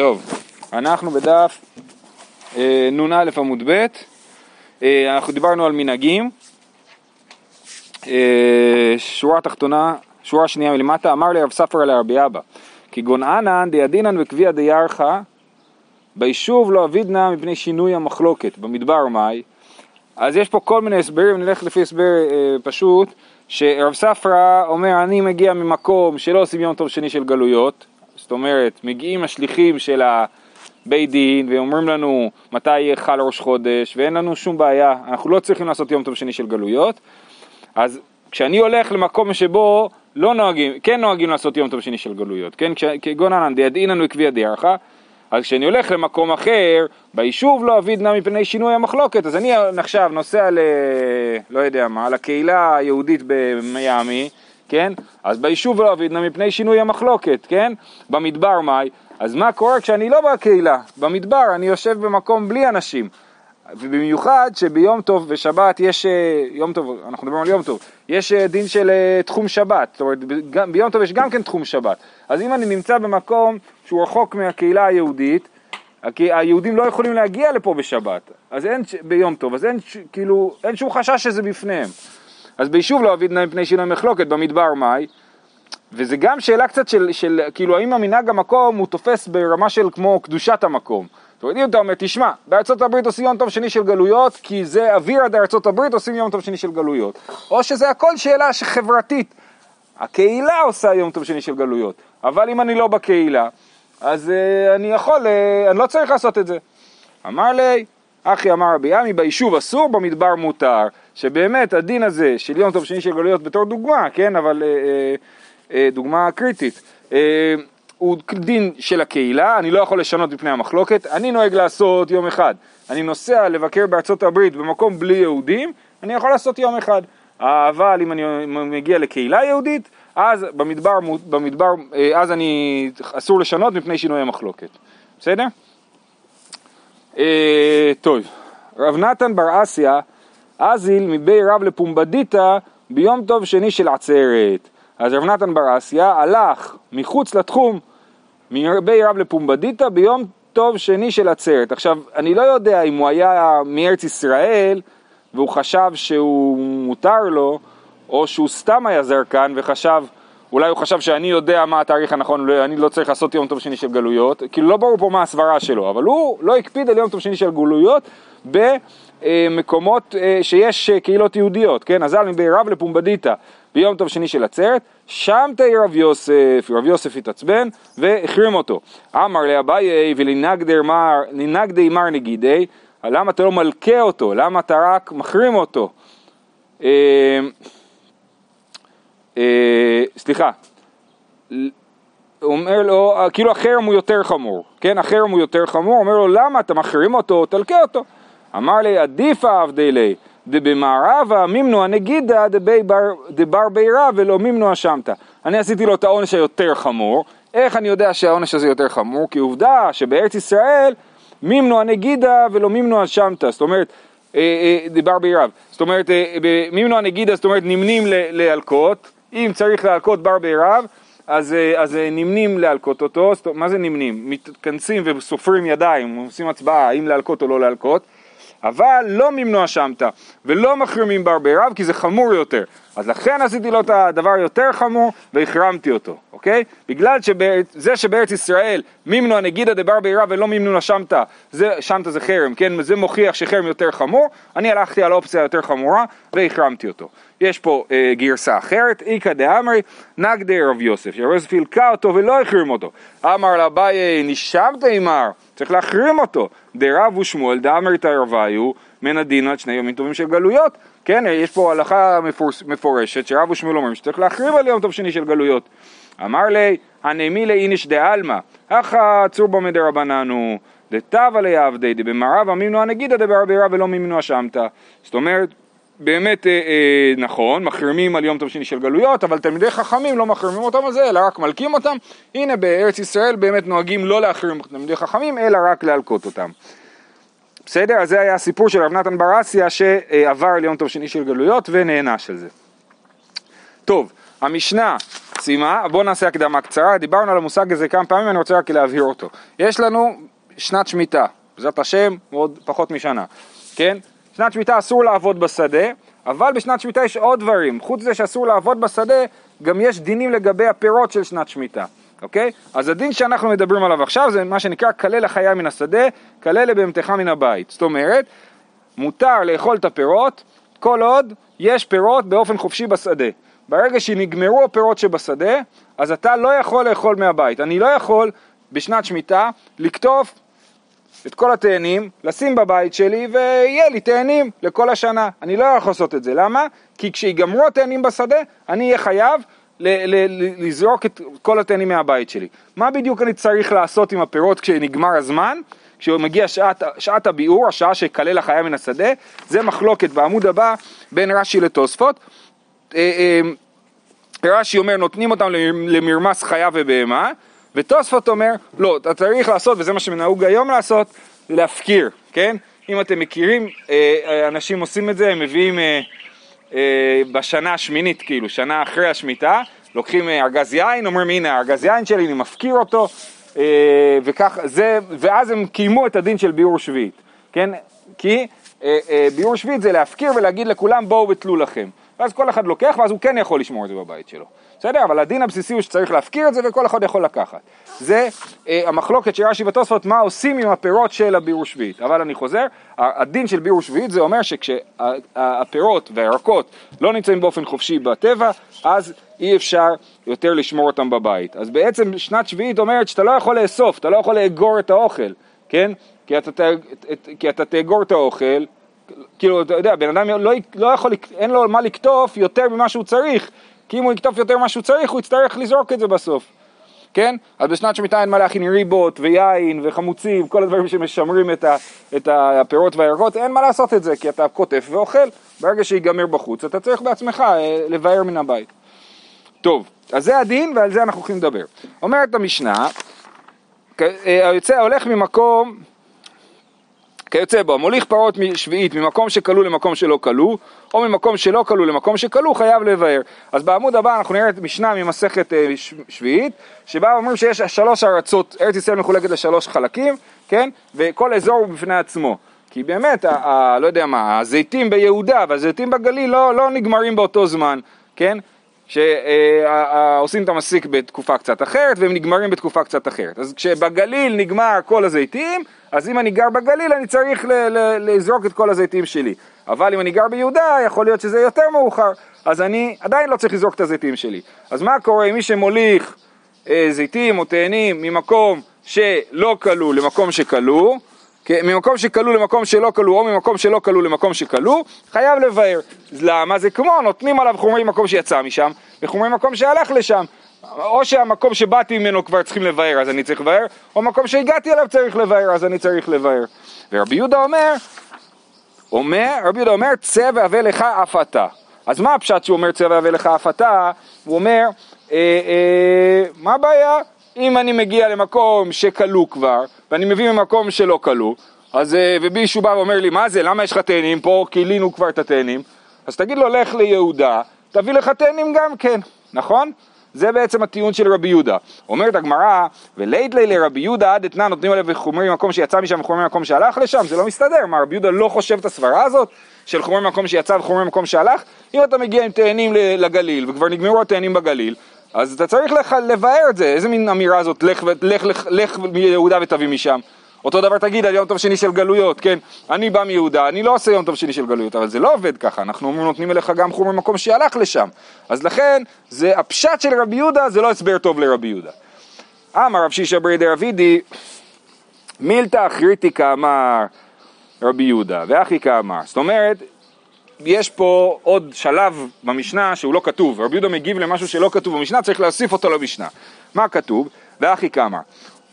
טוב, אנחנו בדף אה, נ"א עמוד ב', אה, אנחנו דיברנו על מנהגים, אה, שורה תחתונה, שורה שנייה מלמטה, אמר לי רב ספרא לרבי אבא, כי גונענן דיאדינן וקביע דיארחא, ביישוב לא אבידנא מפני שינוי המחלוקת, במדבר מאי, אז יש פה כל מיני הסברים, נלך לפי הסבר אה, פשוט, שרב ספרא אומר אני מגיע ממקום שלא עושים יום טוב שני של גלויות, זאת אומרת מגיעים השליחים של הבית דין ואומרים לנו מתי יהיה חל ראש חודש ואין לנו שום בעיה, אנחנו לא צריכים לעשות יום טוב שני של גלויות, אז כשאני הולך למקום שבו לא נוהגים, כן נוהגים לעשות יום טוב שני של גלויות, כן, כגון ענן דידעינן וקביע דערכה אז כשאני הולך למקום אחר, ביישוב לא אבידנא מפני שינוי המחלוקת, אז אני עכשיו נוסע ל... לא יודע מה, לקהילה היהודית במיאמי, כן? אז ביישוב לא אבידנא מפני שינוי המחלוקת, כן? במדבר מאי, אז מה קורה כשאני לא בקהילה? במדבר, אני יושב במקום בלי אנשים. ובמיוחד שביום טוב ושבת יש, אה, יום טוב, אנחנו מדברים על יום טוב, יש אה, דין של אה, תחום שבת, זאת אומרת ביום טוב יש גם כן תחום שבת, אז אם אני נמצא במקום שהוא רחוק מהקהילה היהודית, היהודים לא יכולים להגיע לפה בשבת, אז אין, ביום טוב, אז אין, כאילו, אין שום חשש שזה בפניהם. אז ביישוב לא אביד נא מפני שינוי מחלוקת, במדבר מאי, וזה גם שאלה קצת של, של, כאילו, האם המנהג המקום הוא תופס ברמה של כמו קדושת המקום. זאת אומרת, אם אתה אומר, תשמע, בארצות הברית עושים יום טוב שני של גלויות, כי זה אוויר עד ארצות הברית עושים יום טוב שני של גלויות. או שזה הכל שאלה חברתית. הקהילה עושה יום טוב שני של גלויות, אבל אם אני לא בקהילה, אז uh, אני יכול, uh, אני לא צריך לעשות את זה. אמר לי, אחי אמר רבי עמי, ביישוב אסור, במדבר מותר. שבאמת הדין הזה של יום טוב שני של גלויות בתור דוגמה, כן, אבל uh, uh, uh, דוגמה קריטית. Uh, הוא דין של הקהילה, אני לא יכול לשנות מפני המחלוקת, אני נוהג לעשות יום אחד. אני נוסע לבקר בארצות הברית במקום בלי יהודים, אני יכול לעשות יום אחד. אבל אם אני מגיע לקהילה יהודית, אז במדבר, במדבר אה, אז אני, אסור לשנות מפני שינוי המחלוקת. בסדר? אה, טוב, רב נתן בר אסיה, אזיל מבי רב לפומבדיתא ביום טוב שני של עצרת. אז רב נתן בר אסיה הלך מחוץ לתחום מרבי רב לפומבדיתא ביום טוב שני של עצרת. עכשיו, אני לא יודע אם הוא היה מארץ ישראל והוא חשב שהוא מותר לו, או שהוא סתם היה זרקן וחשב, אולי הוא חשב שאני יודע מה התאריך הנכון, אני לא צריך לעשות יום טוב שני של גלויות, כאילו לא ברור פה מה הסברה שלו, אבל הוא לא הקפיד על יום טוב שני של גלויות במקומות אה, שיש אה, קהילות יהודיות, כן? אזל רב לפומבדיתא ביום טוב שני של עצרת, שם תהיה רב יוסף, רב יוסף התעצבן והחרים אותו. אמר לאביי ולנגדי מר נגידי, למה אתה לא מלכה אותו? למה אתה רק מחרים אותו? אה, אה, סליחה, הוא אומר לו, כאילו החרם הוא יותר חמור, כן? החרם הוא יותר חמור, אומר לו למה אתה מחרים אותו? תלכה אותו. אמר לי עדיפה עבדי לי דבמערבה מימנו הנגידה דבר בירה ולא מימנו השמטה. אני עשיתי לו את העונש היותר חמור. איך אני יודע שהעונש הזה יותר חמור? כי עובדה שבארץ ישראל מימנו הנגידה ולא מימנו השמטה. זאת אומרת, אה, אה, דבר בירב. זאת אומרת, אה, מימנו הנגידה, זאת אומרת נמנים להלקות. אם צריך להלקות בר בירב, אז, אז נמנים להלקות אותו. מה זה נמנים? מתכנסים וסופרים ידיים, עושים הצבעה האם להלקות או לא להלקות. אבל לא ממנוע שמטה, ולא מחרימים ברבי רב כי זה חמור יותר. אז לכן עשיתי לו את הדבר יותר חמור והחרמתי אותו, אוקיי? בגלל שזה שבארץ ישראל מימנוע נגידא דברבי רב ולא מימנוע שמטה, שמטה זה חרם, כן? זה מוכיח שחרם יותר חמור, אני הלכתי על אופציה יותר חמורה והחרמתי אותו. יש פה אה, גרסה אחרת, איכא דאמרי נגדי רב יוסף, שרב יוסף הלקה אותו ולא החרים אותו. אמר לאביי נשמת עמר צריך להחרים אותו. דרב ושמואל דאמרת רביו מן הדין על שני ימים טובים של גלויות. כן, יש פה הלכה מפורש, מפורשת שרב ושמואל אומרים שצריך להחרים על יום טוב שני של גלויות. אמר לי, הנמי לאיניש דעלמא, אחא צורבא מדרבננו, דתבה ליעבדי דבמערב אמינו הנגידא דברבי רב ולא מימנו אשמתא. זאת אומרת, באמת אה, אה, נכון, מחרימים על יום טוב שני של גלויות, אבל תלמידי חכמים לא מחרימים אותם על זה, אלא רק מלקים אותם. הנה בארץ ישראל באמת נוהגים לא להחרים תלמידי חכמים, אלא רק להלקות אותם. בסדר? אז זה היה הסיפור של רב נתן ברסיה שעבר על יום טוב שני של גלויות ונענש על זה. טוב, המשנה סיימה, בואו נעשה הקדמה קצרה, דיברנו על המושג הזה כמה פעמים, אני רוצה רק להבהיר אותו. יש לנו שנת שמיטה, בעזרת השם, עוד פחות משנה, כן? שנת שמיטה אסור לעבוד בשדה, אבל בשנת שמיטה יש עוד דברים, חוץ מזה שאסור לעבוד בשדה, גם יש דינים לגבי הפירות של שנת שמיטה, אוקיי? אז הדין שאנחנו מדברים עליו עכשיו זה מה שנקרא כלל החיה מן השדה, כלל לבהמתך מן הבית. זאת אומרת, מותר לאכול את הפירות כל עוד יש פירות באופן חופשי בשדה. ברגע שנגמרו הפירות שבשדה, אז אתה לא יכול לאכול מהבית. אני לא יכול בשנת שמיטה לקטוף את כל התאנים, לשים בבית שלי ויהיה לי תאנים לכל השנה. אני לא יכול לעשות את זה. למה? כי כשיגמרו התאנים בשדה, אני אהיה חייב ל- ל- לזרוק את כל התאנים מהבית שלי. מה בדיוק אני צריך לעשות עם הפירות כשנגמר הזמן? כשמגיע שעת, שעת הביאור, השעה שכלל החיה מן השדה, זה מחלוקת בעמוד הבא בין רש"י לתוספות. אה, אה, רש"י אומר נותנים אותם למרמס חיה ובהמה, ותוספות אומר לא, אתה צריך לעשות, וזה מה שנהוג היום לעשות, להפקיר, כן? אם אתם מכירים, אה, אנשים עושים את זה, הם מביאים בשנה השמינית, כאילו, שנה אחרי השמיטה, לוקחים ארגז יין, אומרים הנה ארגז יין שלי, אני מפקיר אותו, וכך, זה, ואז הם קיימו את הדין של ביאור שביעית, כן? כי ביאור שביעית זה להפקיר ולהגיד לכולם בואו ותלו לכם. ואז כל אחד לוקח ואז הוא כן יכול לשמור את זה בבית שלו. בסדר? אבל הדין הבסיסי הוא שצריך להפקיר את זה וכל אחד יכול לקחת. זה אה, המחלוקת של רש"י ותוספות, מה עושים עם הפירות של הביאור שביעית. אבל אני חוזר, הדין של ביאור שביעית זה אומר שכשהפירות והירקות לא נמצאים באופן חופשי בטבע, אז אי אפשר יותר לשמור אותם בבית. אז בעצם שנת שביעית אומרת שאתה לא יכול לאסוף, אתה לא יכול לאגור את האוכל, כן? כי אתה, כי אתה תאגור את האוכל כאילו, אתה יודע, בן אדם לא, לא יכול, אין לו מה לקטוף יותר ממה שהוא צריך, כי אם הוא יקטוף יותר ממה שהוא צריך, הוא יצטרך לזרוק את זה בסוף, כן? אז בשנת שמיטה אין מה להכין ריבות ויין וחמוצים, כל הדברים שמשמרים את, ה, את הפירות והירקות, אין מה לעשות את זה, כי אתה קוטף ואוכל, ברגע שיגמר בחוץ, אתה צריך בעצמך אה, לבאר מן הבית. טוב, אז זה הדין ועל זה אנחנו הולכים לדבר. אומרת המשנה, אה, היוצא הולך ממקום כיוצא בו, מוליך פרות שביעית ממקום שכלו למקום שלא כלו, או ממקום שלא כלו למקום שכלו, חייב לבאר. אז בעמוד הבא אנחנו נראה את משנה ממסכת אה, שביעית, שבה אומרים שיש שלוש ארצות, ארץ ישראל מחולקת לשלוש חלקים, כן? וכל אזור הוא בפני עצמו. כי באמת, ה, ה, לא יודע מה, הזיתים ביהודה והזיתים בגליל לא, לא נגמרים באותו זמן, כן? שעושים את המסיק בתקופה קצת אחרת והם נגמרים בתקופה קצת אחרת. אז כשבגליל נגמר כל הזיתים, אז אם אני גר בגליל אני צריך לזרוק את כל הזיתים שלי. אבל אם אני גר ביהודה, יכול להיות שזה יותר מאוחר, אז אני עדיין לא צריך לזרוק את הזיתים שלי. אז מה קורה עם מי שמוליך אה, זיתים או תאנים ממקום שלא כלו למקום שכלו, ממקום שכלו למקום שלא כלו, או ממקום שלא כלו למקום שכלו, חייב לבאר. למה? זה כמו, נותנים עליו חומרי מקום שיצא משם, וחומרי מקום שהלך לשם. או שהמקום שבאתי ממנו כבר צריכים לבאר, אז אני צריך לבאר, או מקום שהגעתי אליו צריך לבאר, אז אני צריך לבאר. ורבי יהודה אומר, אומר, רבי יהודה אומר, צא והווה לך אף אתה. אז מה הפשט שהוא אומר צא והווה לך אף אתה? הוא אומר, אה, אה, מה הבעיה? אם אני מגיע למקום שכלוא כבר, ואני מביא ממקום שלא כלוא, אז אה, ומישהו בא ואומר לי, מה זה, למה יש לך תאנים פה? כילינו כבר את התאנים. אז תגיד לו, לך ליהודה, תביא לך תאנים גם כן, נכון? זה בעצם הטיעון של רבי יהודה. אומרת הגמרא, ולית לי לרבי יהודה עד אתנן נותנים עליו חומרי מקום שיצא משם וחומרי מקום שהלך לשם, זה לא מסתדר, מה רבי יהודה לא חושב את הסברה הזאת? של חומרי מקום שיצא וחומרי מקום שהלך? אם אתה מגיע עם תאנים לגליל וכבר נגמרו התאנים בגליל, אז אתה צריך לך לבאר את זה, איזה מין אמירה זאת, לך, לך, לך, לך מיהודה ותביא משם. אותו דבר תגיד על יום טוב שני של גלויות, כן? אני בא מיהודה, אני לא עושה יום טוב שני של גלויות, אבל זה לא עובד ככה, אנחנו נותנים אליך גם חומר מקום שהלך לשם. אז לכן, זה הפשט של רבי יהודה, זה לא הסבר טוב לרבי יהודה. אמר רב שישא ברי דרבידי, מילתא אחריתי כאמר רבי יהודה, ואחי כאמר. זאת אומרת, יש פה עוד שלב במשנה שהוא לא כתוב, רבי יהודה מגיב למשהו שלא כתוב במשנה, צריך להוסיף אותו למשנה. מה כתוב? ואחי כאמר.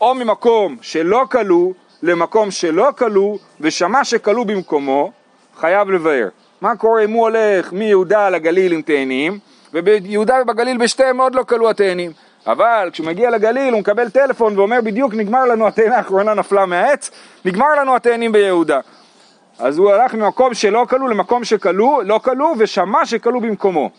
או ממקום שלא כלו למקום שלא כלו ושמע שכלו במקומו, חייב לבאר. מה קורה אם הוא הולך מיהודה לגליל עם תאנים, וביהודה ובגליל בשתיהם עוד לא כלו התאנים. אבל כשהוא מגיע לגליל הוא מקבל טלפון ואומר בדיוק נגמר לנו התאנה האחרונה נפלה מהעץ, נגמר לנו התאנים ביהודה. אז הוא הלך ממקום שלא כלו למקום שכלו, לא כלו ושמע שכלו במקומו.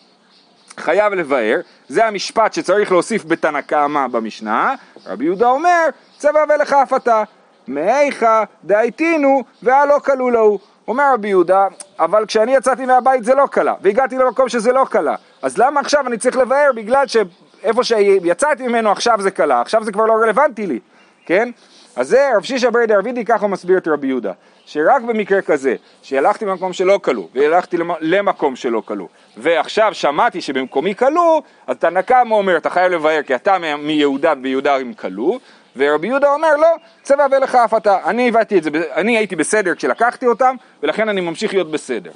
חייב לבאר, זה המשפט שצריך להוסיף בתנא קמא במשנה, רבי יהודה אומר, צבע ולך אף אתה, מאיכה דהייתינו והלא כלו להו. אומר רבי יהודה, אבל כשאני יצאתי מהבית זה לא קלה, והגעתי למקום שזה לא קלה, אז למה עכשיו אני צריך לבאר בגלל שאיפה שיצאתי ממנו עכשיו זה קלה, עכשיו זה כבר לא רלוונטי לי, כן? אז זה רב שישא ברי דרבידי, ככה מסביר את רבי יהודה, שרק במקרה כזה, שהלכתי למקום שלא כלו, והלכתי למקום שלא כלו, ועכשיו שמעתי שבמקומי כלו, אז תנא קמא אומר, אתה חייב לבאר, כי אתה מיהודה ויהודה הם כלו, ורבי יהודה אומר, לא, צבע ולך אף אתה. אני הבאתי את זה, אני הייתי בסדר כשלקחתי אותם, ולכן אני ממשיך להיות בסדר.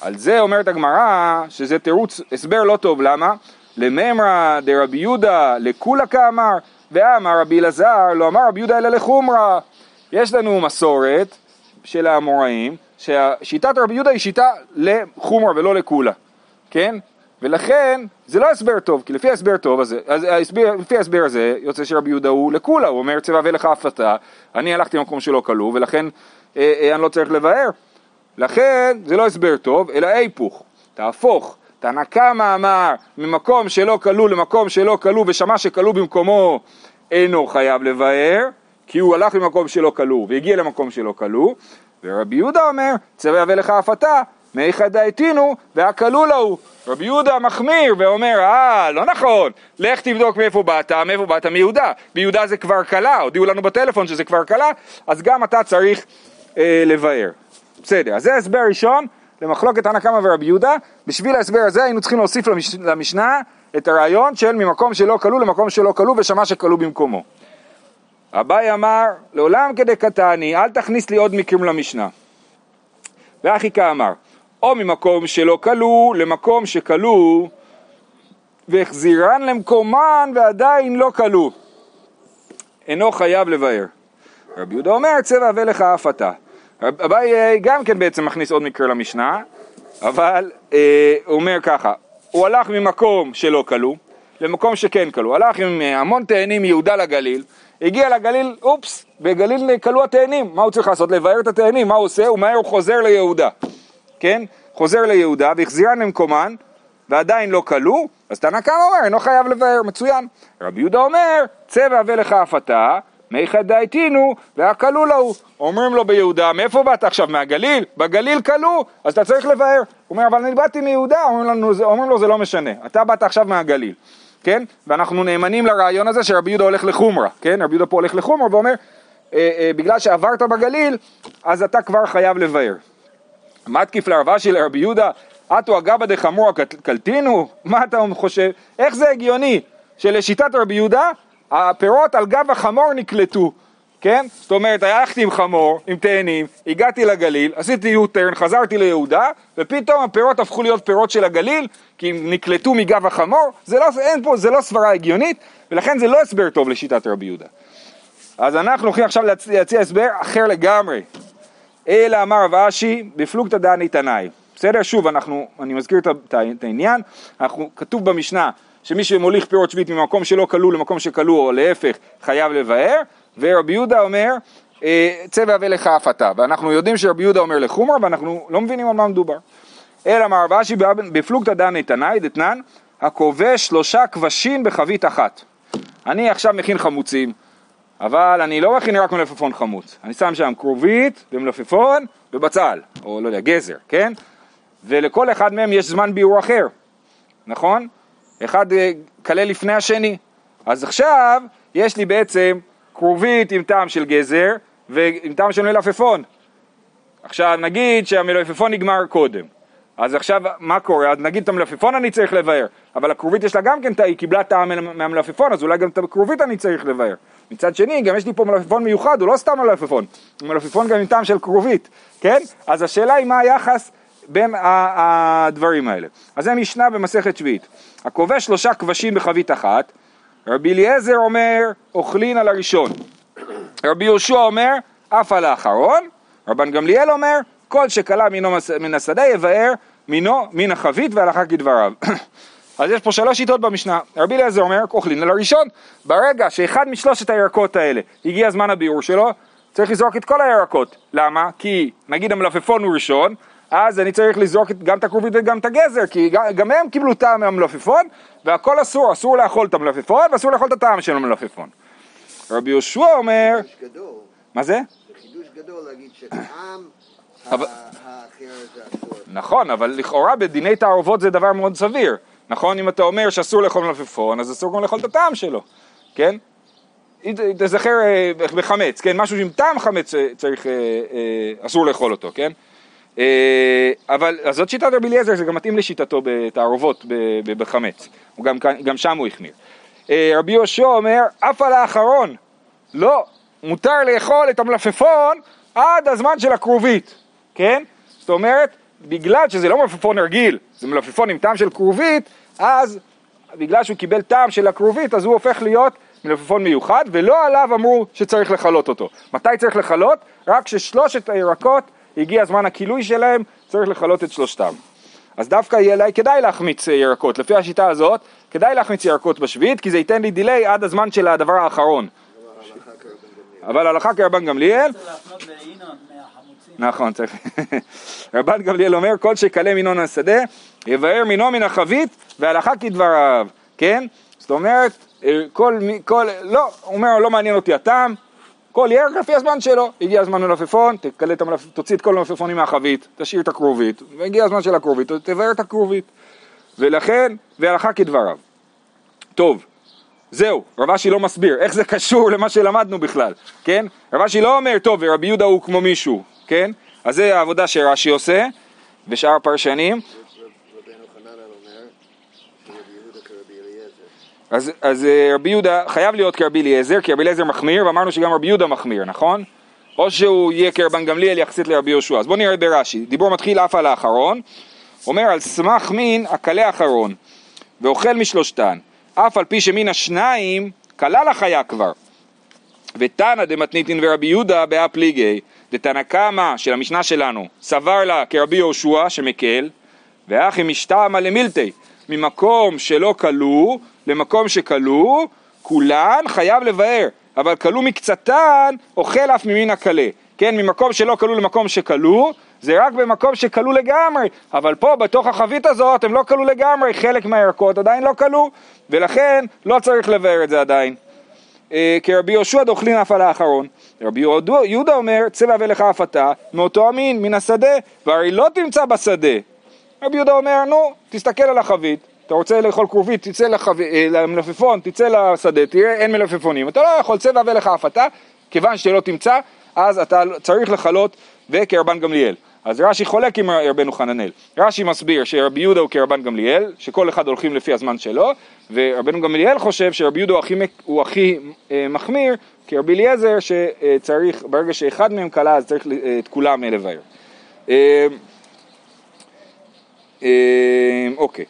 על זה אומרת הגמרא, שזה תירוץ, הסבר לא טוב, למה? לממרא דרבי יהודה לכולה כאמר, ואמר רבי אלעזר, לא אמר רבי יהודה אלא לחומרא. יש לנו מסורת של האמוראים, ששיטת רבי יהודה היא שיטה לחומרא ולא לכולה, כן? ולכן זה לא הסבר טוב, כי לפי הסבר טוב הזה, אז ההסבר, לפי ההסבר הזה יוצא שרבי יהודה הוא לכולה, הוא אומר צבע ולך אתה, אני הלכתי למקום שלא כלוא ולכן אה, אה, אני לא צריך לבאר, לכן זה לא הסבר טוב, אלא היפוך, תהפוך, תנא קמא אמר ממקום שלא כלוא למקום שלא כלוא ושמע שכלוא במקומו אינו חייב לבאר, כי הוא הלך למקום שלא כלוא והגיע למקום שלא כלוא, ורבי יהודה אומר צבע ולך אף אתה מאיכא דאיתינו והכלוא להו. רבי יהודה מחמיר ואומר, אה, לא נכון, לך תבדוק מאיפה באת, מאיפה באת מיהודה. ביהודה זה כבר קלה, הודיעו לנו בטלפון שזה כבר קלה, אז גם אתה צריך אה, לבאר. בסדר, אז זה הסבר ראשון למחלוקת תנא קמא ורבי יהודה. בשביל ההסבר הזה היינו צריכים להוסיף למש... למשנה את הרעיון של ממקום שלא כלוא למקום שלא כלוא ושמע שכלוא במקומו. אביי אמר, לעולם כדקתני, אל תכניס לי עוד מקרים למשנה. ואחי כאמר, או ממקום שלא כלוא למקום שכלוא והחזירן למקומן ועדיין לא כלוא. אינו חייב לבאר. רבי יהודה אומר צבע ולך אף אתה. אביי גם כן בעצם מכניס עוד מקרה למשנה, אבל אה, הוא אומר ככה, הוא הלך ממקום שלא כלוא למקום שכן כלוא, הלך עם אה, המון תאנים מיהודה לגליל, הגיע לגליל, אופס, בגליל כלוא התאנים, מה הוא צריך לעשות? לבאר את התאנים, מה הוא עושה? הוא מהר חוזר ליהודה. כן? חוזר ליהודה והחזירן למקומן ועדיין לא כלוא, אז תנא קמא אומר, אינו חייב לבאר, מצוין. רבי יהודה אומר, צבע ולך אף אתה, מיכא דאיתינו והכלוא להו. אומרים לו ביהודה, מאיפה באת עכשיו, מהגליל? בגליל כלוא, אז אתה צריך לבאר. הוא אומר, אבל אני באתי מיהודה, אומרים לו, זה לא משנה, אתה באת עכשיו מהגליל. כן? ואנחנו נאמנים לרעיון הזה שרבי יהודה הולך לחומרה, כן? רבי יהודה פה הולך לחומרה ואומר, אה, אה, בגלל שעברת בגליל, אז אתה כבר חייב לבאר. מתקיף לערבה של רבי יהודה, אטו אגבא דחמור קלטינו? מה אתה חושב? איך זה הגיוני שלשיטת רבי יהודה הפירות על גב החמור נקלטו, כן? זאת אומרת, הלכתי עם חמור, עם תאנים, הגעתי לגליל, עשיתי יוטרן, חזרתי ליהודה, ופתאום הפירות הפכו להיות פירות של הגליל, כי הם נקלטו מגב החמור, זה לא, אין פה, זה לא סברה הגיונית, ולכן זה לא הסבר טוב לשיטת רבי יהודה. אז אנחנו הולכים עכשיו להציע הסבר אחר לגמרי. אלא אמר רב אשי בפלוגתא דני תנאי. בסדר? שוב, אנחנו, אני מזכיר את העניין, אנחנו, כתוב במשנה שמי שמוליך פירות שביעית ממקום שלא כלוא למקום שכלוא או להפך חייב לבאר, ורבי יהודה אומר אה, צבע ולך אף אתה, ואנחנו יודעים שרבי יהודה אומר לחומר ואנחנו לא מבינים על מה מדובר. אלא אמר רב אשי בפלוגתא דני תנאי דתנן הכובש שלושה כבשים בחבית אחת. אני עכשיו מכין חמוצים, אבל אני לא מכין רק מלפפון חמוץ, אני שם שם כרובית ומלפפון ובצל, או לא יודע, גזר, כן? ולכל אחד מהם יש זמן ביאור אחר, נכון? אחד אה, כלה לפני השני. אז עכשיו יש לי בעצם כרובית עם טעם של גזר ועם טעם של מלפפון. עכשיו נגיד שהמלפפון נגמר קודם, אז עכשיו מה קורה? אז נגיד את המלפפון אני צריך לבאר, אבל הכרובית יש לה גם כן, היא קיבלה טעם מהמלפפון, אז אולי גם את הכרובית אני צריך לבאר. מצד שני, גם יש לי פה מלפפון מיוחד, הוא לא סתם מלפפון, הוא מלפפון גם עם טעם של כרובית, כן? אז השאלה היא מה היחס בין הדברים האלה. אז זה משנה במסכת שביעית. הכובש שלושה כבשים בחבית אחת, רבי אליעזר אומר, אוכלין על הראשון. רבי יהושע אומר, אף על האחרון. רבן גמליאל אומר, כל שכלה מן השדה יבאר מינו מן החבית והלכה כדבריו. אז יש פה שלוש שיטות במשנה. רבי אליעזר אומר, אוכלין על הראשון. ברגע שאחד משלושת הירקות האלה הגיע הזמן הביאור שלו, צריך לזרוק את כל הירקות. למה? כי נגיד המלפפון הוא ראשון, אז אני צריך לזרוק גם את הכרובית וגם את הגזר, כי גם הם קיבלו טעם מהמלפפון, והכל אסור, אסור לאכול את המלפפון ואסור לאכול את הטעם של המלפפון. רבי יהושע אומר... מה זה? זה חידוש גדול להגיד שטעם אבל-. נכון, אבל לכאורה בדיני תערובות זה דבר מאוד סביר. נכון? אם אתה אומר שאסור לאכול מלפפון, אז אסור גם לאכול את הטעם שלו, כן? תזכר אה, בחמץ, כן? משהו עם טעם חמץ אה, צריך, אה, אסור לאכול אותו, כן? אבל, אז זאת שיטת רבי אליעזר, זה גם מתאים לשיטתו בתערובות בחמץ. גם, גם שם הוא החמיר. רבי יהושע אומר, אף על האחרון, לא, מותר לאכול את המלפפון עד הזמן של הכרובית, כן? זאת אומרת, בגלל שזה לא מלפפון רגיל, זה מלפפון עם טעם של כרובית, אז בגלל שהוא קיבל טעם של הכרובית, אז הוא הופך להיות מלפפון מיוחד, ולא עליו אמרו שצריך לכלות אותו. מתי צריך לכלות? רק כששלושת הירקות, הגיע זמן הכילוי שלהם, צריך לכלות את שלושתם. אז דווקא יהיה לה, כדאי להחמיץ אה, ירקות, לפי השיטה הזאת, כדאי להחמיץ ירקות בשביעית, כי זה ייתן לי דיליי עד הזמן של הדבר האחרון. אבל הלכה כרבן גמליאל, נכון, צריך. רבן גמליאל אומר, כל שכלה מינון השדה, יבאר מינו מן החבית, והלכה כדבריו, כן? זאת אומרת, אה, כל, מי- כל, לא, הוא אומר, לא מעניין אותי הטעם, כל ירק לפי הזמן שלו, הגיע הזמן למלפפון, תקלה את המלפ... תוציא את כל המלפפונים מהחבית, תשאיר את הכרובית, והגיע הזמן של הכרובית, תבאר את הכרובית. ולכן, והלכה כדבריו. טוב, זהו, רב אשי לא מסביר, איך זה קשור למה שלמדנו בכלל, כן? רב אשי לא אומר, טוב, ורבי יהודה הוא כמו מישהו, כן? אז זה העבודה שרש"י עושה, ושאר הפרשנים. אז, אז אה, רבי יהודה חייב להיות כרבי אליעזר, כי רבי אליעזר מחמיר, ואמרנו שגם רבי יהודה מחמיר, נכון? או שהוא יהיה כרבן גמליאל יחסית לרבי יהושע. אז בואו נראה ברש"י, דיבור מתחיל אף על האחרון, אומר על סמך מין הקלה אחרון, ואוכל משלושתן, אף על פי שמין השניים כלל החיה כבר. ותנא דמתניתין ורבי יהודה באה פליגי, דתנא קמא של המשנה שלנו, סבר לה כרבי יהושע שמקל, ואחי משתעמא למילתי, ממקום שלא כלו למקום שכלו, כולן חייב לבאר, אבל כלו מקצתן אוכל אף ממין הקלה. כן, ממקום שלא כלו למקום שכלו, זה רק במקום שכלו לגמרי, אבל פה בתוך החבית הזאת הם לא כלו לגמרי, חלק מהירקות עדיין לא כלו, ולכן לא צריך לבאר את זה עדיין. אה, כרבי יהושע דאוכלין אף על האחרון. רבי יהודה- אומר, צא והבא לך אף אתה, מאותו המין, מן השדה, והרי לא תמצא בשדה. רבי יהודה אומר, נו, תסתכל על החבית, אתה רוצה לאכול כרובית, תצא לחב... אה, למלפפון, תצא לשדה, תראה, אין מלפפונים. אתה לא יכול, צא והבא לך אף אתה, כיוון שלא תמצא, אז אתה צריך לכלות וכרבן גמליאל. אז רש"י חולק עם רבנו חננאל. רש"י מסביר שרבי יהודה הוא כרבן גמליאל, שכל אחד הולכים לפי הזמן שלו, ורבנו גמליאל חושב שרבי יהודה הוא הכי, אה, מחמיר, כי רבי אליעזר שצריך, ברגע שאחד מהם כלה, אז צריך אה, את כולם לבאר. אה, אוקיי.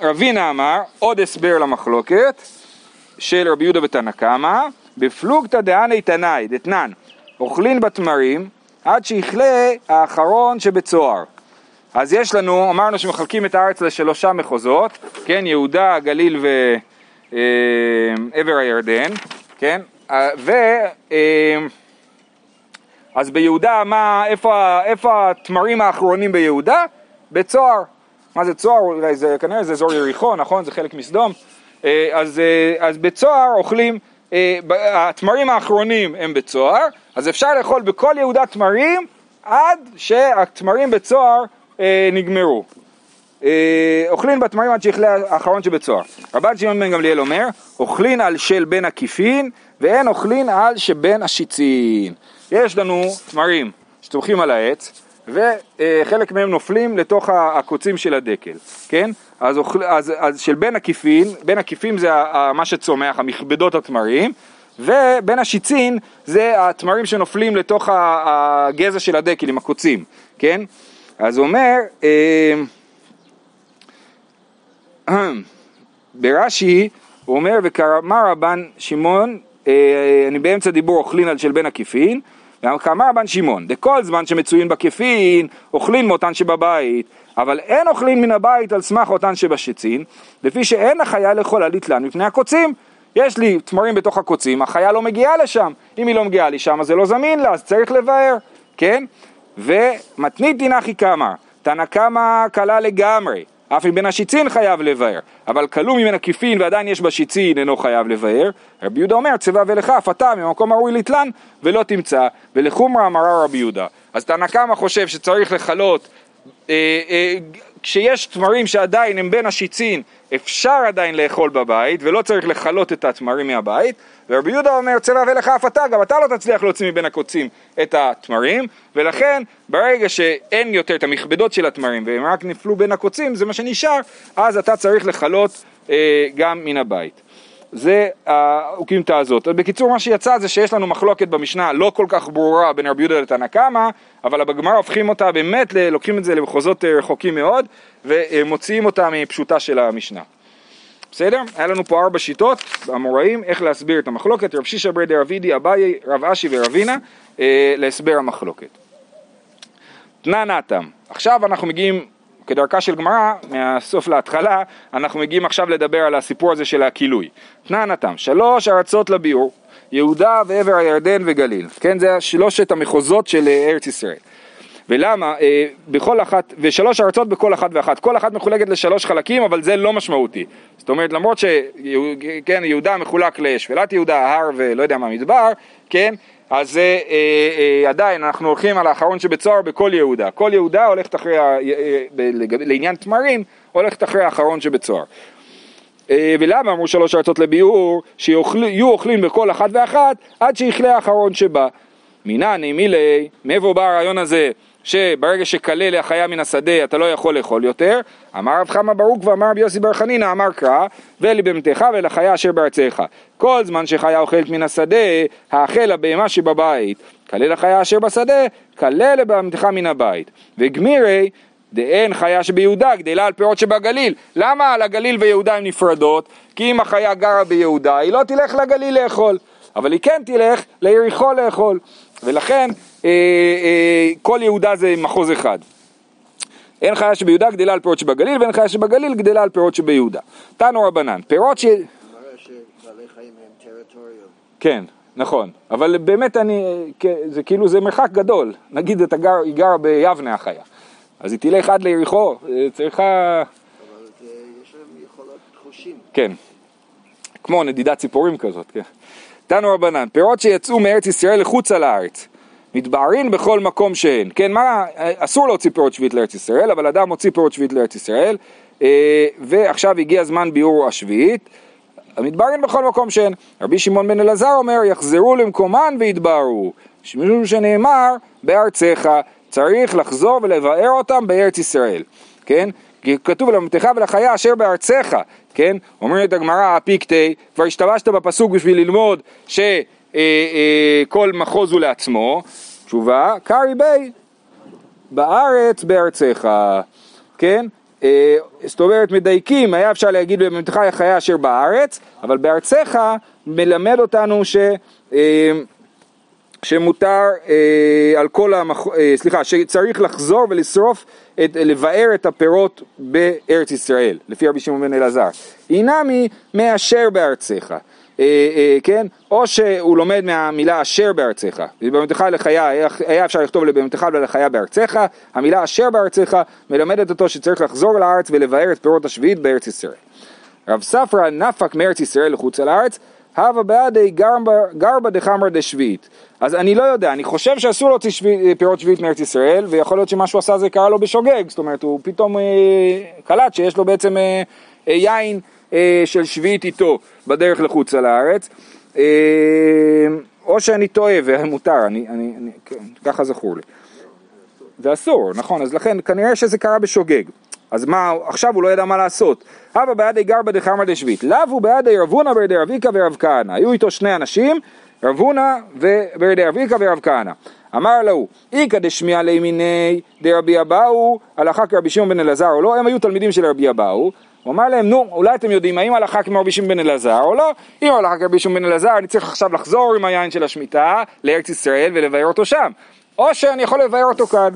רבינה אמר, עוד הסבר למחלוקת של רבי יהודה ותנא קמא, בפלוגתא דהני תנאי, דתנן, אוכלין בתמרים עד שיכלה האחרון שבצוהר. אז יש לנו, אמרנו שמחלקים את הארץ לשלושה מחוזות, כן, יהודה, גליל ועבר הירדן, כן, אה, ו... אה, אז ביהודה, מה, איפה, איפה התמרים האחרונים ביהודה? בצוהר. מה זה צוהר? אולי זה כנראה זה אזור יריחו, נכון? זה חלק מסדום. אה, אז, אה, אז בצוהר אוכלים, אה, התמרים האחרונים הם בצוהר, אז אפשר לאכול בכל יהודה תמרים עד שהתמרים בצוהר אה, נגמרו. אה, אוכלין בתמרים עד שיכלה האחרון שבצוהר. רבן שמעון בן גמליאל אומר, אוכלין על של בין עקיפין ואין אוכלין על שבין השיצין. יש לנו תמרים שצומחים על העץ וחלק מהם נופלים לתוך הקוצים של הדקל, כן? אז, אוכל, אז, אז של בין עקיפין, בין עקיפים זה מה שצומח, המכבדות התמרים ובין השיצין זה התמרים שנופלים לתוך הגזע של הדקל עם הקוצים, כן? אז אומר, אה, ברש"י הוא אומר וכאמר רבן שמעון, אה, אני באמצע דיבור אוכלין על של בן עקיפין, וכאמר רבן שמעון, דכל זמן שמצוין בכפין אוכלין מאותן שבבית, אבל אין אוכלין מן הבית על סמך אותן שבשצין, לפי שאין החיה לאכול על יתלן מפני הקוצים. יש לי תמרים בתוך הקוצים, החיה לא מגיעה לשם, אם היא לא מגיעה לשם אז זה לא זמין לה, אז צריך לבאר, כן? ומתנית דינכי כאמר, תנא קמא קלה לגמרי, אף מבין השיצין חייב לבאר, אבל כלוא מן הקיפין ועדיין יש בשיצין אינו חייב לבאר. רבי יהודה אומר, צבע ולך אף אתה ממקום הראוי לתלן ולא תמצא, ולחומרא אמרה רבי יהודה. אז תנא קמא חושב שצריך לכלות, אה, אה, כשיש תמרים שעדיין הם בין השיצין, אפשר עדיין לאכול בבית, ולא צריך לכלות את התמרים מהבית, ורבי יהודה אומר, צבע ולך אף אתה, גם אתה לא תצליח להוציא מבין הקוצים את התמרים, ולכן ברגע שאין יותר את המכבדות של התמרים, והם רק נפלו בין הקוצים, זה מה שנשאר, אז אתה צריך לכלות אה, גם מן הבית. זה האוקימתא הזאת. בקיצור, מה שיצא זה שיש לנו מחלוקת במשנה לא כל כך ברורה בין רבי יהודה לתנא קמא, אבל בגמרא הופכים אותה באמת, לוקחים את זה למחוזות אה, רחוקים מאוד, ומוציאים אותה מפשוטה של המשנה. בסדר? היה לנו פה ארבע שיטות, המוראים, איך להסביר את המחלוקת, רב שישא ברי דרבידי, אביי, רב אשי ורבינה, אה, להסבר המחלוקת. תנא נתם, עכשיו אנחנו מגיעים, כדרכה של גמרא, מהסוף להתחלה, אנחנו מגיעים עכשיו לדבר על הסיפור הזה של הכילוי. תנא נתם, שלוש ארצות לביאור, יהודה ועבר הירדן וגליל, כן? זה שלושת המחוזות של אה, ארץ ישראל. ולמה? אה, בכל אחת, ושלוש ארצות בכל אחת ואחת. כל אחת מחולקת לשלוש חלקים, אבל זה לא משמעותי. זאת אומרת, למרות שכן, יהודה מחולק לשפלת יהודה, ההר ולא יודע מה, מדבר, כן? אז זה אה, אה, עדיין, אנחנו הולכים על האחרון שבצוהר בכל יהודה. כל יהודה הולכת אחרי, ה, אה, ב, לעניין תמרים, הולכת אחרי האחרון שבצוהר. אה, ולמה אמרו שלוש ארצות לביאור? שיהיו אוכלים בכל אחת ואחת עד שיכלה האחרון שבא. מינני מילי, מאיפה בא הרעיון הזה שברגע שכלה לחיה מן השדה אתה לא יכול לאכול יותר? אמר רב חמא ברוך ואמר רבי יוסי בר חנינא אמר קרא ולבהמתך ולחיה אשר בארצך כל זמן שחיה אוכלת מן השדה האכל הבהמה שבבית כלה לחיה אשר בשדה כלה לבהמתך מן הבית וגמירי דאין חיה שביהודה גדלה על פירות שבגליל. למה על הגליל ויהודה הן נפרדות? כי אם החיה גרה ביהודה היא לא תלך לגליל לאכול, אבל היא כן תלך ליריחו לאכול. ולכן כל יהודה זה מחוז אחד. אין חיה שביהודה גדלה על פירות שבגליל ואין חיה שבגליל גדלה על פירות שביהודה. תנו רבנן, פירות ש... כן, נכון, אבל באמת אני, כן, זה כאילו זה מרחק גדול, נגיד אתה גר, היא גרה ביבנה החיה, אז היא תלך עד ליריחו, אה, צריכה, אבל יש להם יכולות חושים. כן, כמו נדידת ציפורים כזאת, כן. תנו רבנן, פירות שיצאו מארץ ישראל לחוצה לארץ, מתבערין בכל מקום שהן, כן, מה, אסור להוציא פירות שביעית לארץ ישראל, אבל אדם מוציא פירות שביעית לארץ ישראל, אה, ועכשיו הגיע זמן ביאור השביעית, המתבערין בכל מקום שהן. רבי שמעון בן אלעזר אומר, יחזרו למקומן ויתבערו, משום שנאמר, בארצך, צריך לחזור ולבאר אותם בארץ ישראל, כן? כי כתוב למתך ולחיה אשר בארצך, כן? אומרת הגמרא הפיקטי, כבר השתמשת בפסוק בשביל ללמוד שכל מחוז הוא לעצמו, תשובה, קרי בי, בארץ בארצך, כן? אה, זאת אומרת מדייקים, היה אפשר להגיד במתך החיה אשר בארץ, אבל בארצך מלמד אותנו ש... אה, שמותר אה, על כל המח... אה, סליחה, שצריך לחזור ולשרוף, את, לבאר את הפירות בארץ ישראל, לפי רבי שמעון בן אלעזר. אינמי מאשר בארצך, אה, אה, כן? או שהוא לומד מהמילה אשר בארצך. ובהמתך לחיה, היה- אפשר לכתוב לבהמתך ולחיה בארצך, המילה אשר בארצך מלמדת אותו שצריך לחזור לארץ ולבאר את פירות השביעית בארץ ישראל. רב ספרא נפק מארץ ישראל לחוץ על הארץ, הווה בעדי גרבה- גרבה דחמר דשביעית. אז אני לא יודע, אני חושב שאסור להוציא שבי, פירות שביעית מארץ ישראל, ויכול להיות שמה שהוא עשה זה קרה לו בשוגג, זאת אומרת הוא פתאום אה, קלט שיש לו בעצם אה, אה, יין אה, של שביעית איתו בדרך לחוץ על הארץ. אה, או שאני טועה ומותר, אני, אני, אני, כן, ככה זכור לי. זה אסור, נכון, אז לכן כנראה שזה קרה בשוגג. אז מה, עכשיו הוא לא ידע מה לעשות. הווה בידי גרבא דחמר דשביעית, לאו בידי רב הונא בידי רב איקא ורב כהנא. היו איתו שני אנשים, רב הונא ובידי רב איקא ורב כהנא. אמר לו, איכא דשמיע לימיני דרבי אבאו, הלכה כרבי שמעון בן אלעזר או לא, הם היו תלמידים של רבי אבאו. הוא אמר להם, נו, אולי אתם יודעים האם הלכה כמו רבי שמעון בן אלעזר או לא? אם הלכה כרבי שמעון בן אלעזר, אני צריך עכשיו לחזור עם היין של השמיטה לארץ ישראל ולבאר אותו שם. או שאני יכול לבאר אותו כאן.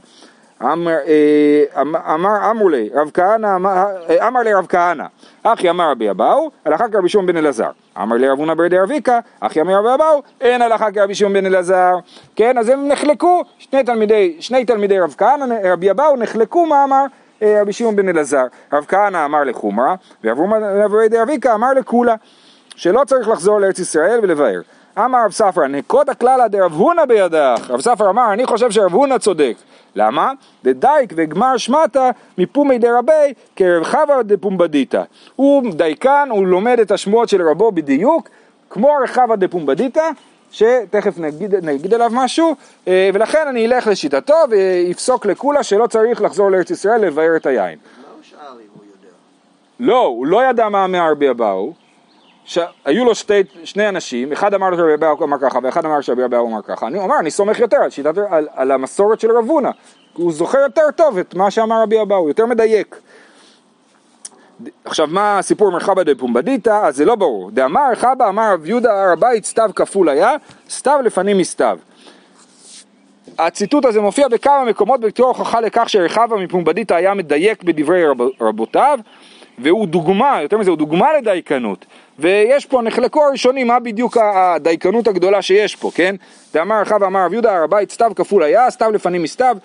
אמר, אה, אמ- אמר אמרו לי, רב כהנא, אמר- אה, אמר לי רב כהנא, אחי אמר רבי אבאו, הלכה כרבי שמעון בן אלעזר. אמר לי רב הונא ברדי רביקה, אחי אמר רבי אבאו, אין הלכה כרבי שמעון בן אלעזר. כן, אז הם נחלקו, שני תלמידי, שני תלמידי רב כהנא, רבי אבאו, נחלקו מה אמר רבי שמעון בן אלעזר. רב כהנא אמר לחומרא, ורב הונא ברדי רביקה אמר לקולה. שלא צריך לחזור לארץ ישראל ולבאר. אמר רב ספרא, נקודה כללה דרב הונא בידך. רב ספרא אמר, אני חושב שרב הונא צודק. למה? דדייק וגמר שמטה מפומי דרבי כרב חווה דפומבדיתא. הוא דייקן, הוא לומד את השמועות של רבו בדיוק, כמו רחבה דפומבדיתא, שתכף נגיד, נגיד עליו משהו, אה, ולכן אני אלך לשיטתו ויפסוק לכולה שלא צריך לחזור לארץ ישראל לבאר את היין. מה הוא שאל אם הוא יודע? לא, הוא לא ידע מה מהרבי אבאו, שהיו לו שתי, שני אנשים, אחד אמר שרבי אבאו אמר ככה ואחד אמר שרבי אבאו אמר ככה, אני אומר, אני סומך יותר על, שיטת, על, על המסורת של רב הונא, הוא זוכר יותר טוב את מה שאמר רבי אבאו, יותר מדייק. עכשיו מה הסיפור מרחבא דפומבדיתא, אז זה לא ברור, דאמר רחבא אמר רב יהודה הר הבית סתיו כפול היה, סתיו לפנים מסתיו. הציטוט הזה מופיע בכמה מקומות בתור הוכחה לכך שרחבא מפומבדיתא היה מדייק בדברי רב, רבותיו והוא דוגמה, יותר מזה, הוא דוגמה לדייקנות ויש פה, נחלקו הראשונים מה בדיוק הדייקנות הגדולה שיש פה, כן? דאמר רחבא אמר רב יהודה הר הבית סתיו כפול היה, סתיו לפנים מסתיו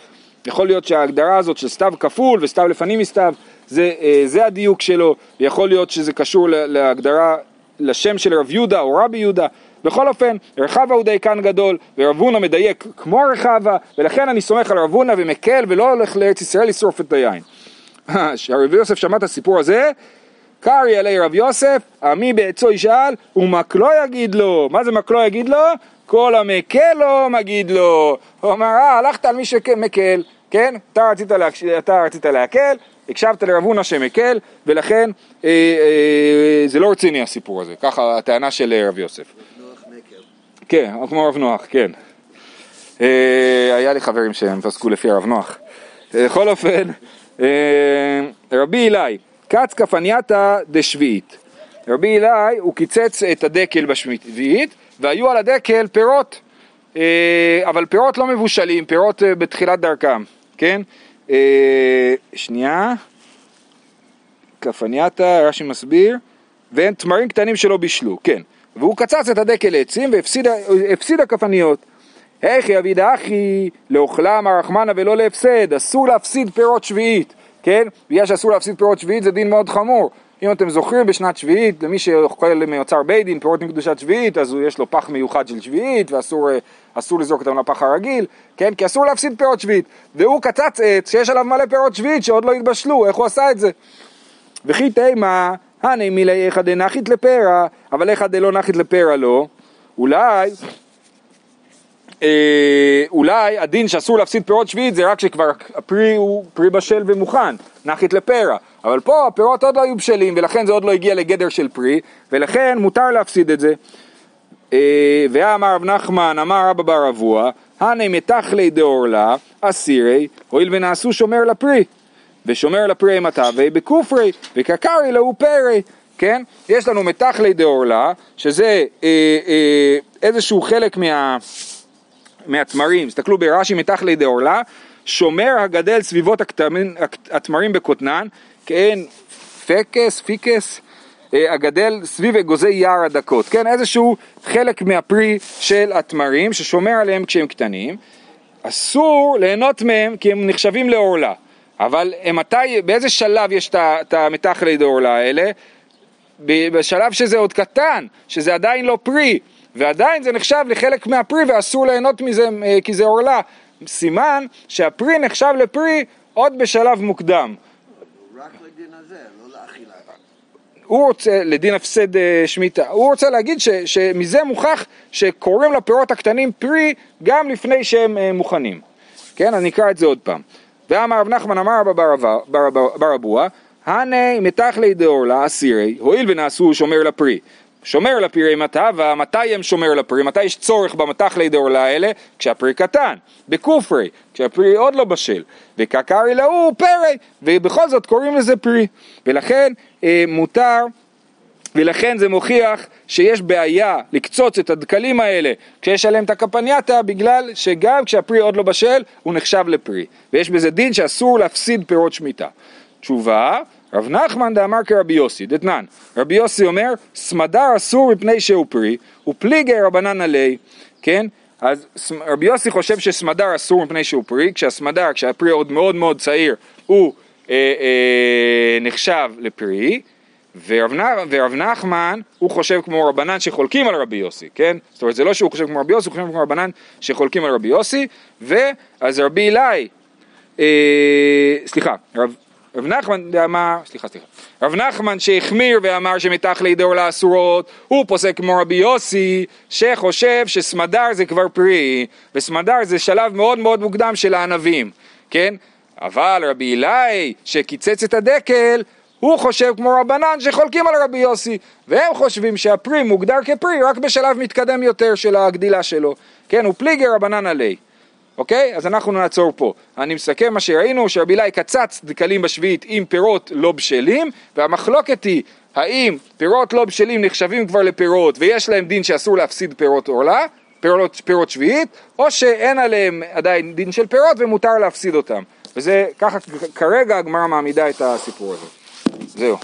יכול להיות שההגדרה הזאת של סתיו כפול וסתיו לפנים מסתיו זה, אה, זה הדיוק שלו, ויכול להיות שזה קשור לה- להגדרה, לשם של רב יהודה או רבי יהודה. בכל אופן, רחבה הוא דייקן גדול, ורב הונא מדייק כמו רחבה, ולכן אני סומך על רב הונא ומקל ולא הולך לארץ ישראל לשרוף את היין. כשרב יוסף שמע את הסיפור הזה, קרעי עלי רב יוסף, עמי בעצו ישאל, ומקלו יגיד לו. מה זה מקלו יגיד לו? כל המקל לו מגיד לו. הוא אמר, אה, הלכת על מי שמקל, כן? אתה רצית, להקש... אתה רצית להקל, הקשבת לרב הונא שמקל, ולכן אה, אה, זה לא רציני הסיפור הזה. ככה הטענה של אה, רב יוסף. כן, כמו רב נוח, כן. אה, היה לי חברים שהם פסקו לפי הרב נוח. אה, בכל אופן, אה, רבי אילאי, קץ כפנייתא דשביעית. רבי אילאי, הוא קיצץ את הדקל בשביעית, והיו על הדקל פירות, אה, אבל פירות לא מבושלים, פירות אה, בתחילת דרכם, כן? אה, שנייה. כפנייתא, רש"י מסביר, ואין תמרים קטנים שלא בישלו, כן. והוא קצץ את הדקל לעצים והפסיד הכפניות. היכי אביד אחי לאוכלם הרחמנה ולא להפסד, אסור להפסיד פירות שביעית, כן? בגלל שאסור להפסיד פירות שביעית זה דין מאוד חמור. אם אתם זוכרים בשנת שביעית, למי שאוכל מאוצר בית דין פירות מקדושת שביעית, אז יש לו פח מיוחד של שביעית ואסור אה, לזרוק אותם לפח הרגיל, כן? כי אסור להפסיד פירות שביעית. והוא קצץ עץ שיש עליו מלא פירות שביעית שעוד לא התבשלו, איך הוא עשה את זה? וכי תימא, הני מילי איכא דנחית לפרע, אבל איכא דלא נחית לפרע לא, אולי, אה, אולי הדין שאסור להפסיד פירות שביעית זה רק כשכבר הפרי הוא פרי בשל ומוכן, נחית לפרע, אבל פה הפירות עוד לא היו בשלים ולכן זה עוד לא הגיע לגדר של פרי, ולכן מותר להפסיד את זה. אה, ואמר רב נחמן, אמר רבא בר אבוה, הני מתכלי דעורלה, אסירי, הואיל ונעשו שומר לפרי. ושומר לפרי מטווי בכופרי, וקקרי להו פרי, כן? יש לנו מתכלי דעורלה, שזה אה, אה, איזשהו חלק מה, מהתמרים, תסתכלו ברש"י מתכלי דעורלה, שומר הגדל סביבות הכתמים- התמרים בכותנן, כן, פקס, פיקס, אה, הגדל סביב אגוזי יער הדקות, כן, איזשהו חלק מהפרי של התמרים ששומר עליהם כשהם קטנים, אסור ליהנות מהם כי הם נחשבים לעורלה, אבל מתי, באיזה שלב יש את ה- את המתכלי דעורלה האלה? בשלב שזה עוד קטן, שזה עדיין לא פרי, ועדיין זה נחשב לחלק מהפרי ואסור ליהנות מזה אה, כי זה עורלה. סימן שהפרי נחשב לפרי עוד בשלב מוקדם. רק לדין הזה, לא לאכילה. הוא רוצה, לדין הפסד אה, שמיטה, הוא רוצה להגיד ש, שמזה מוכח שקוראים לפירות הקטנים פרי גם לפני שהם אה, מוכנים. כן, אז נקרא את זה עוד פעם. ואמר רב נחמן אמר רבא בר אבא- בר אבא- בר אבוה, הנה מתכלי דעורלה אסירי, הואיל ונעשו שומר לפרי. שומר לפרי מטה, מתי הם שומר לפרי? מתי יש צורך במתכלי דעורלה האלה? כשהפרי קטן, בכופרי, כשהפרי עוד לא בשל. וקקרי להוא פרי, ובכל זאת קוראים לזה פרי. ולכן אה, מותר ולכן זה מוכיח שיש בעיה לקצוץ את הדקלים האלה כשיש עליהם את הקפנייתה בגלל שגם כשהפרי עוד לא בשל הוא נחשב לפרי ויש בזה דין שאסור להפסיד פירות שמיטה. תשובה, רב נחמן דאמר כרבי יוסי, דתנן, רבי יוסי אומר סמדר אסור מפני שהוא פרי ופליגי רבנן עלי, כן? אז רבי יוסי חושב שסמדר אסור מפני שהוא פרי, כשהסמדר, כשהפרי עוד מאוד מאוד צעיר, הוא אה, אה, נחשב לפרי, ורב, ורב נחמן הוא חושב כמו רבנן שחולקים על רבי יוסי, כן? זאת אומרת זה לא שהוא חושב כמו רבי יוסי, הוא חושב כמו רבנן שחולקים על רבי יוסי, ואז רבי אלי, אה, סליחה, רב, רב נחמן אמר, סליחה סליחה, רב נחמן שהחמיר ואמר שמתחלי דאורלה אסורות, הוא פוסק כמו רבי יוסי שחושב שסמדר זה כבר פרי, וסמדר זה שלב מאוד מאוד מוקדם של הענבים, כן? אבל רבי אלי שקיצץ את הדקל הוא חושב כמו רבנן שחולקים על רבי יוסי והם חושבים שהפרי מוגדר כפרי רק בשלב מתקדם יותר של הגדילה שלו כן, הוא פליגר רבנן עלי אוקיי? אז אנחנו נעצור פה. אני מסכם מה שראינו, שרבי קצץ דקלים בשביעית עם פירות לא בשלים והמחלוקת היא האם פירות לא בשלים נחשבים כבר לפירות ויש להם דין שאסור להפסיד פירות עורלה פירות, פירות שביעית, או שאין עליהם עדיין דין של פירות ומותר להפסיד אותם. וזה ככה כרגע הגמרא מעמידה את הסיפור הזה. זהו.